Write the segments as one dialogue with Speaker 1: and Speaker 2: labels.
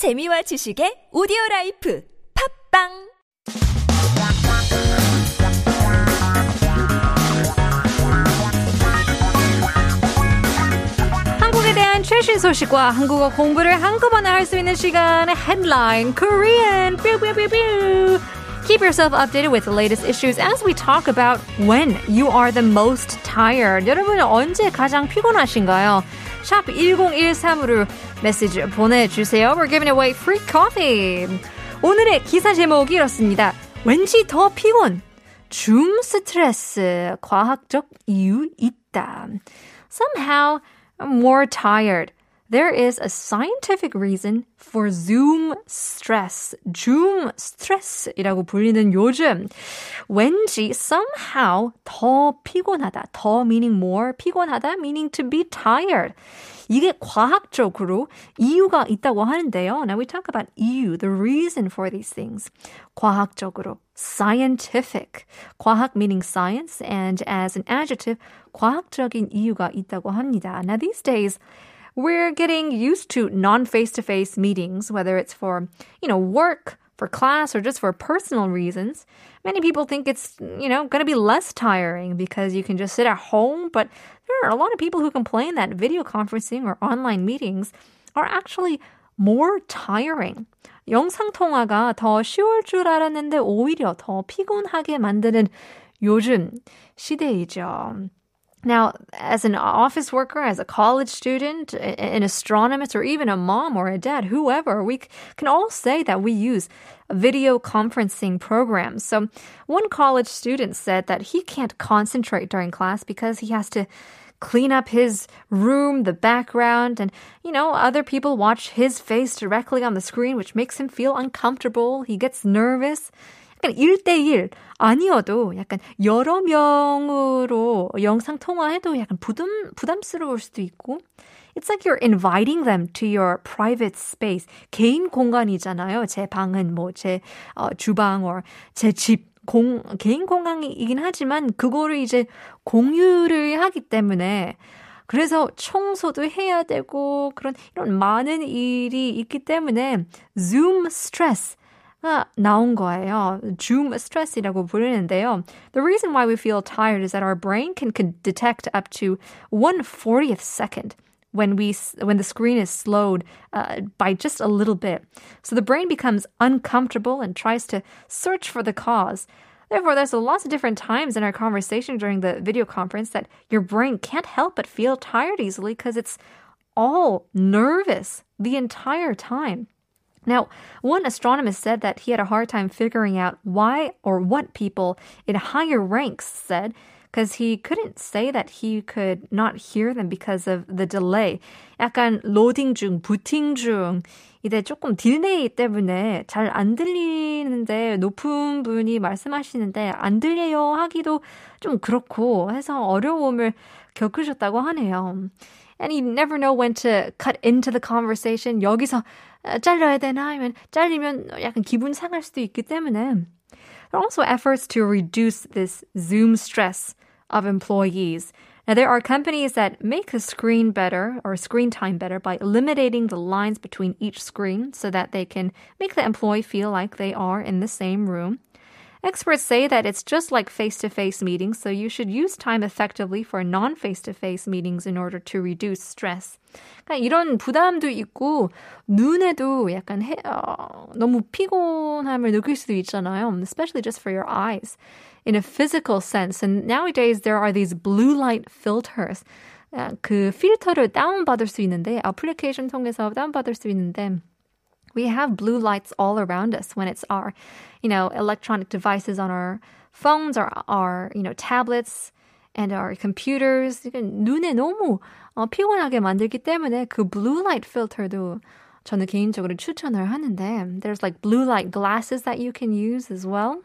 Speaker 1: 재미와 지식의 오디오 라이프 팝빵
Speaker 2: 한국에 대한 최신 소식과 한국어 공부를 한꺼번에 할 수 있는 시간 Headline Korean 뾰뾰뾰뾰 Keep yourself updated with the latest issues as we talk about when you are the most tired. 여러분은 언제 가장 피곤하신가요? 샵 1013으로 메시지 보내주세요. We're giving away free coffee. 오늘의 기사 제목이 이렇습니다. 왠지 더 피곤. 줌 스트레스. 과학적 이유 있다. Somehow I'm more tired. There is a scientific reason for Zoom stress. Zoom stress이라고 불리는 요즘. 왠지 somehow 더 피곤하다. 더 meaning more. 피곤하다 meaning to be tired. 이게 과학적으로 이유가 있다고 하는데요. Now we talk about 이유, the reason for these things. 과학적으로 scientific. 과학 meaning science and as an adjective 과학적인 이유가 있다고 합니다. Now these days we're getting used to non-face-to-face meetings whether it's for, you know, work, for class or just for personal reasons. Many people think it's, you know, going to be less tiring because you can just sit at home, but there are a lot of people who complain that video conferencing or online meetings are actually more tiring. 영상통화가 더 쉬울 줄 알았는데 오히려 더 피곤하게 만드는 요즘 시대이죠. Now, as an office worker, as a college student, an astronomist, or even a mom or a dad, whoever, we can all say that we use video conferencing programs. So, one college student said that he can't concentrate during class because he has to clean up his room, the background, and, you know, other people watch his face directly on the screen, which makes him feel uncomfortable. He gets nervous. 약간 1대1 아니어도 약간 여러 명으로 영상 통화해도 약간 부담, 부담스러울 수도 있고 It's like you're inviting them to your private space. 개인 공간이잖아요. 제 방은 뭐 제 어, 주방 or 제 집. 공, 개인 공간이긴 하지만 그거를 이제 공유를 하기 때문에 그래서 청소도 해야 되고 그런 이런 많은 일이 있기 때문에 Zoom stress 가 나온 거예요. Zoom stress이라고 부르는데요. The reason why we feel tired is that our brain can, can detect up to 1 40th second when we when the screen is slowed uh, by just a little bit. So the brain becomes uncomfortable and tries to search for the cause. Therefore, there's lots of different times in our conversation during the video conference that your brain can't help but feel tired easily because it's all nervous the entire time. Now, one astronomist said that he had a hard time figuring out why or what people in higher ranks said because he couldn't say that he could not hear them because of the delay. 약간 로딩 중, 부팅 중. 이제 조금 딜레이 때문에 잘 안 들리는데 높은 분이 말씀하시는데 안 들려요 하기도 좀 그렇고 해서 어려움을 겪으셨다고 하네요. And you never know when to cut into the conversation. 여기서 잘라야 되나? 아니면 잘리면 약간 기분 상할 수도 있기 때문에. There are also efforts to reduce this Zoom stress of employees. Now, there are companies that make the screen better or screen time better by eliminating the lines between each screen so that they can make the employee feel like they are in the same room. Experts say that it's just like face to face meetings, so you should use time effectively for non face to face meetings in order to reduce stress. 그러니까 이런 부담도 있고, 눈에도 약간 해, 어, 너무 피곤함을 느낄 수도 있잖아요. Especially just for your eyes. In a physical sense. And nowadays there are these blue light filters. 그 필터를 다운받을 수 있는데, 애플리케이션 통해서 다운받을 수 있는데, we have blue lights all around us when it's our, you know, electronic devices on our phones or our, you know, tablets and our computers. 눈에 너무 어, 피곤하게 만들기 때문에 그 blue light filter도 저는 개인적으로 추천을 하는데 there's like blue light glasses that you can use as well.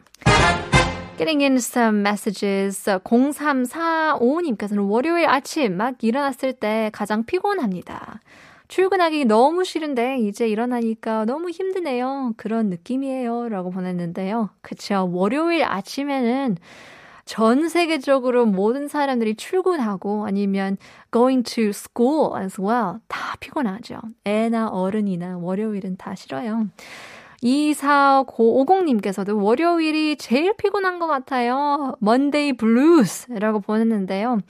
Speaker 2: Getting in some messages. 0345님께서는 월요일 아침 막 일어났을 때 가장 피곤합니다. 출근하기 너무 싫은데 이제 일어나니까 너무 힘드네요. 그런 느낌이에요. 라고 보냈는데요. 그쵸. 월요일 아침에는 전 세계적으로 모든 사람들이 출근하고 아니면 going to school as well. 다 피곤하죠. 애나 어른이나 월요일은 다 싫어요. 2450님께서도 월요일이 제일 피곤한 것 같아요. Monday blues라고 보냈는데요.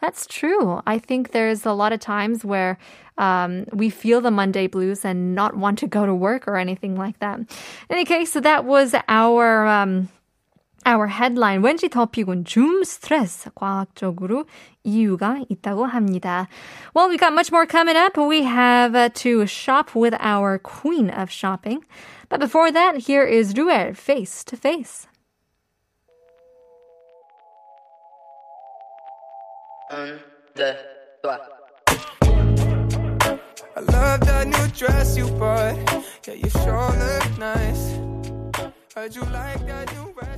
Speaker 2: That's true. I think there's a lot of times where um, we feel the Monday blues and not want to go to work or anything like that. In any case, so that was our um, our headline 왠지 더 피곤 줌 스트레스 과학적으로 이유가 있다고 합니다. Well, we got much more coming up. We have uh, to shop with our queen of shopping. But before that, here is Ruel face to face.
Speaker 3: Un, deux, trois.
Speaker 4: I love that new dress you bought. Yeah, you sure look nice. Heard you like that new red